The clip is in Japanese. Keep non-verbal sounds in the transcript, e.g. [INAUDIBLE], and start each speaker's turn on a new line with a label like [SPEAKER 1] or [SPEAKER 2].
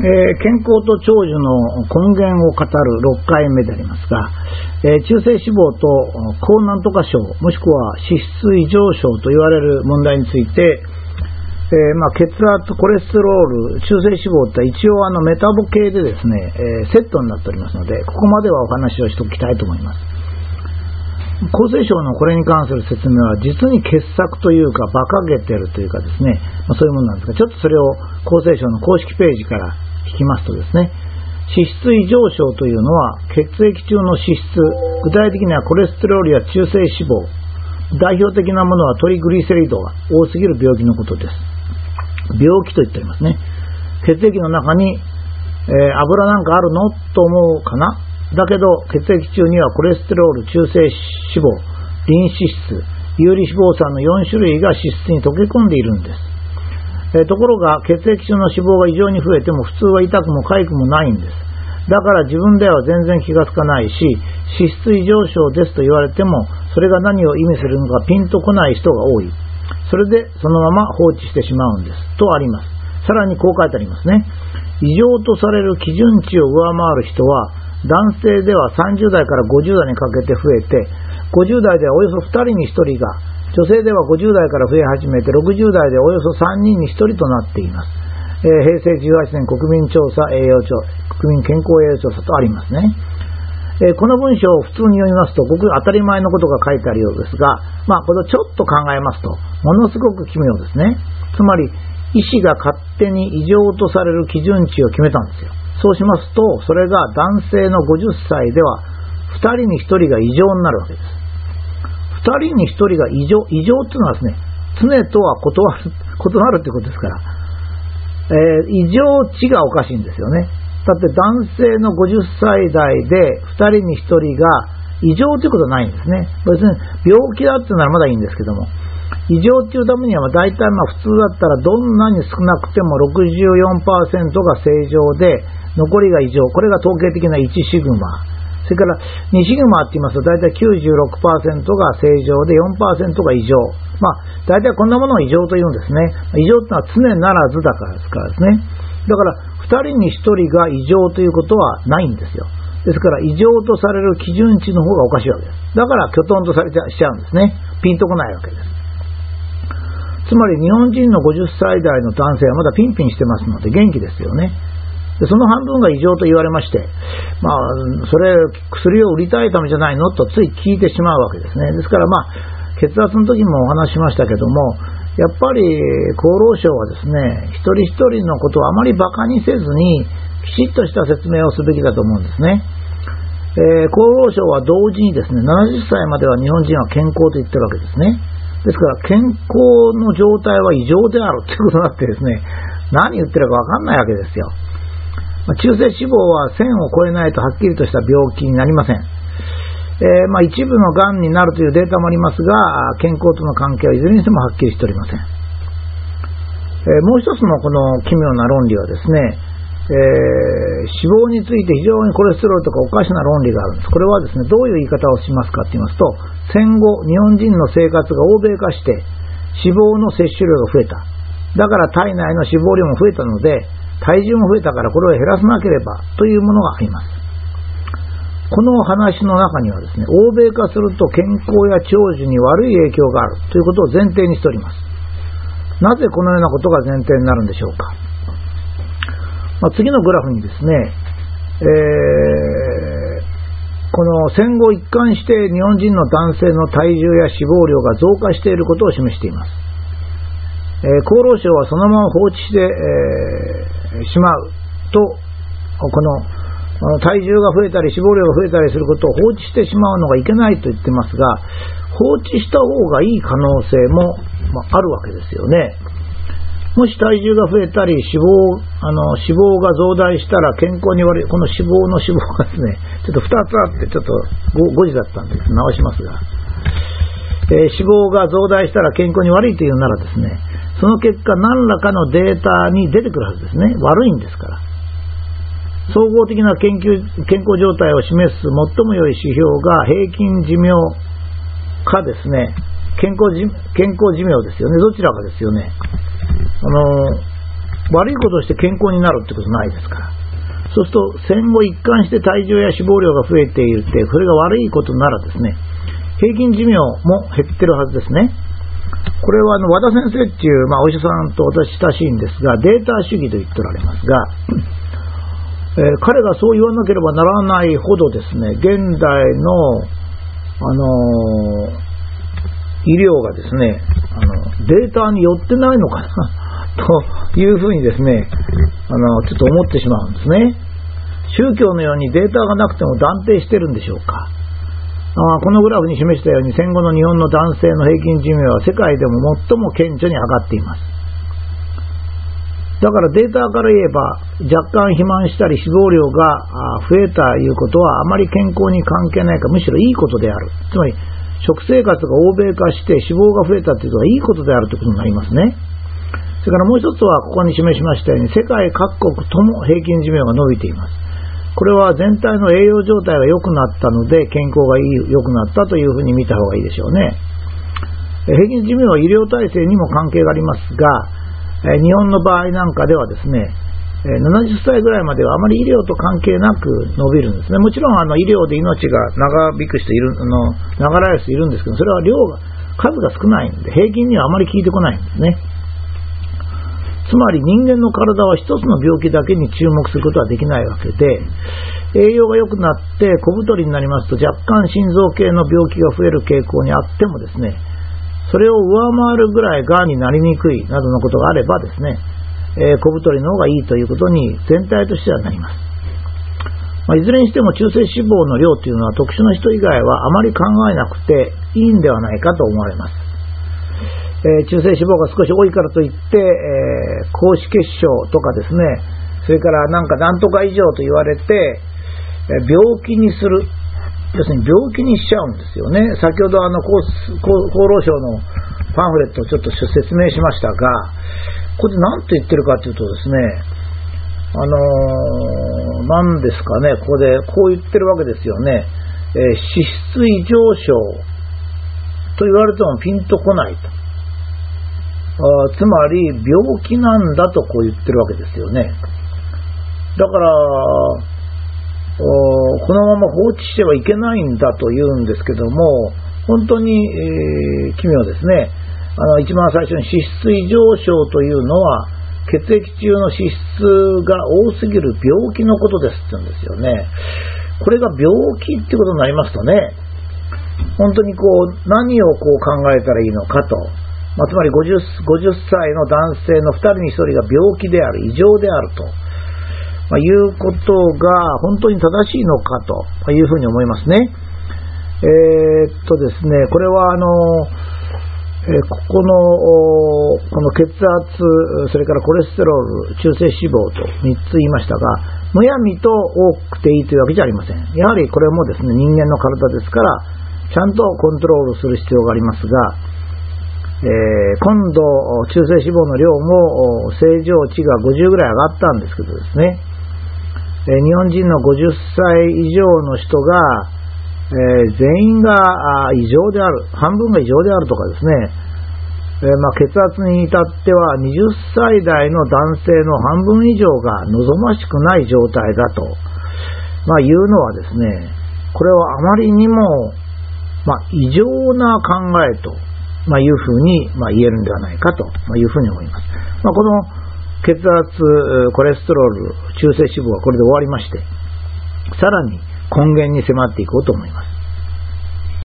[SPEAKER 1] えー、健康と長寿の根源を語る6回目でありますが、えー、中性脂肪と高難とか症、もしくは脂質異常症と言われる問題について、えー、まあ、血圧、コレステロール、中性脂肪って一応あのメタボ系でですね、えセットになっておりますので、ここまではお話をしておきたいと思います。厚生省のこれに関する説明は実に傑作というか馬鹿げてるというかですね、まあ、そういうものなんですが、ちょっとそれを厚生省の公式ページから聞きますとですね、脂質異常症というのは血液中の脂質、具体的にはコレステロールや中性脂肪、代表的なものはトリグリセリドが多すぎる病気のことです。病気と言っておりますね。血液の中に、えー、油なんかあるの？と思うかな？だけど血液中にはコレステロール、中性脂肪、リン脂質、有利脂肪酸の4種類が脂質に溶け込んでいるんです。えところが血液中の脂肪が異常に増えても普通は痛くも痒くもないんです。だから自分では全然気がつかないし、脂質異常症ですと言われても、それが何を意味するのかピンとこない人が多い。それでそのまま放置してしまうんです。とあります。さらにこう書いてありますね。異常とされる基準値を上回る人は、男性では30代から50代にかけて増えて、50代ではおよそ2人に1人が女性では50代から増え始めて60代でおよそ3人に1人となっています。えー、平成18年国民調査栄養調国民健康栄養調査とありますね。えー、この文章を普通に読みますと、ごく当たり前のことが書いてあるようですが、まあ、これをちょっと考えますと、ものすごく奇妙ですね。つまり、医師が勝手に異常とされる基準値を決めたんですよ。そうしますと、それが男性の50歳では、2人に1人が異常になるわけです。2人に1人が異常、異常っていうのはですね、常とは異る [LAUGHS] 異なるってことですから、えー、異常値がおかしいんですよね。だって男性の50歳代で2人に1人が異常ということはないんですね。別に病気だっていうならまだいいんですけども、異常っていうためには大体まあ普通だったらどんなに少なくても64%が正常で、残りが異常。これが統計的な1シグマ。それから2シグマって言いますと大体96%が正常で4%が異常。まあ大体こんなものを異常と言うんですね。異常ってのは常ならずだからですからですね。だから2人に1人が異常ということはないんですよ。ですから異常とされる基準値の方がおかしいわけです。だからきょとんとされちゃしちゃうんですね。ピンとこないわけです。つまり日本人の50歳代の男性はまだピンピンしてますので元気ですよね。でその半分が異常と言われまして、まあ、それ、薬を売りたいためじゃないの？とつい聞いてしまうわけですね。ですから、まあ、血圧の時もお話しましたけども、やっぱり厚労省はですね、一人一人のことをあまり馬鹿にせずに、きちっとした説明をすべきだと思うんですね。えー、厚労省は同時にですね、70歳までは日本人は健康と言ってるわけですね。ですから、健康の状態は異常であるということになってですね、何言ってるかわかんないわけですよ。中性脂肪は1000を超えないとはっきりとした病気になりません。えー、まあ、一部のがんになるというデータもありますが、健康との関係はいずれにしてもはっきりしておりません。えー、もう一つのこの奇妙な論理はですね、えー、脂肪について非常にコレステロールとかおかしな論理があるんです。これはですね、どういう言い方をしますかって言いますと、戦後、日本人の生活が欧米化して、脂肪の摂取量が増えた。だから体内の脂肪量も増えたので、体重も増えたからこれを減らさなければというものがあります。この話の中にはですね、欧米化すると健康や長寿に悪い影響があるということを前提にしております。なぜこのようなことが前提になるんでしょうか。まあ、次のグラフにですね、えー、この戦後一貫して日本人の男性の体重や脂肪量が増加していることを示しています。えー、厚労省はそのまま放置して、えー、しまうと、この体重が増えたり脂肪量が増えたりすることを放置してしまうのがいけないと言ってますが、放置した方がいい可能性も、まあ、あるわけですよね。もし体重が増えたり脂肪あの脂肪が増大したら健康に悪い、この脂肪の脂肪がですね、ちょっと2つあって、ちょっと 5, 5時だったんで、直しますが、えー、脂肪が増大したら健康に悪いというならですね、その結果何らかのデータに出てくるはずですね。悪いんですから。総合的な研究健康状態を示す最も良い指標が平均寿命かですね、健康健康寿命ですよね。どちらかですよね。あの、悪いことをして健康になるってことないですから。そうすると戦後一貫して体重や脂肪量が増えているって、それが悪いことならですね、平均寿命も減ってるはずですね。これはあの和田先生っていう、まあ、お医者さんと私親しいんですが、データ主義と言っておられますが、えー、彼がそう言わなければならないほどですね、現代の、あのー、医療がですね、あのデータによってないのかな [LAUGHS] というふうにですね、あのちょっと思ってしまうんですね。宗教のようにデータがなくても断定してるんでしょうか。あこのグラフに示したように戦後の日本の男性の平均寿命は世界でも最も顕著に上がっています。だからデータから言えば若干肥満したり脂肪量が増えたいうことはあまり健康に関係ないかむしろいいことである。つまり食生活が欧米化して脂肪が増えたということはいいことであるということになりますね。それからもう一つはここに示しましたように世界各国とも平均寿命が伸びています。これは全体の栄養状態が良くなったので健康が良くなったというふうに見た方がいいでしょうね。平均寿命は医療体制にも関係がありますが、日本の場合なんかではですね、70歳ぐらいまではあまり医療と関係なく伸びるんですね。もちろんあの医療で命が長引く人いる、あの長らえる人いるんですけど、それは量が、数が少ないんで、平均にはあまり効いてこないんですね。つまり人間の体は一つの病気だけに注目することはできないわけで、栄養が良くなって小太りになりますと若干心臓系の病気が増える傾向にあってもですね、それを上回るぐらいがんになりにくいなどのことがあればですね、えー、小太りの方がいいということに全体としてはなります。まあ、いずれにしても中性脂肪の量というのは特殊な人以外はあまり考えなくていいんではないかと思われます。えー、中性脂肪が少し多いからといって、えー、高脂血症とかですね、それからなんかなんとか以上と言われて、えー、病気にする、要するに病気にしちゃうんですよね。先ほどあの厚厚労省のパンフレットをちょっと説明しましたが、これで何と言ってるかというとですね、あのー、何ですかね、ここでこう言ってるわけですよね。えー、脂質異常症と言われてもピンとこないと。あつまり病気なんだとこう言ってるわけですよね。だから、このまま放置してはいけないんだと言うんですけども、本当に、えー、奇妙ですね。あの一番最初に脂質異常症というのは、血液中の脂質が多すぎる病気のことですって言うんですよね。これが病気ってことになりますとね、本当にこう、何をこう考えたらいいのかと。まあ、つまり 50, 50歳の男性の2人に1人が病気である、異常であると、まあ、いうことが本当に正しいのかというふうに思いますね。えー、っとですね、これはあの、えー、ここのこの血圧、それからコレステロール、中性脂肪と3つ言いましたが、むやみと多くていいというわけじゃありません。やはりこれもですね、人間の体ですから、ちゃんとコントロールする必要がありますが、えー、今度、中性脂肪の量も正常値が50ぐらい上がったんですけどですね、えー、日本人の50歳以上の人が、えー、全員が異常である、半分が異常であるとかですね、えまあ、血圧に至っては20歳代の男性の半分以上が望ましくない状態だと、まあ、いうのはですね、これはあまりにも、まあ、異常な考えとまあ、いうふうに、まあ、言えるんではないかというふうに思います。まあ、この血圧、コレステロール、中性脂肪はこれで終わりまして、さらに根源に迫っていこうと思います。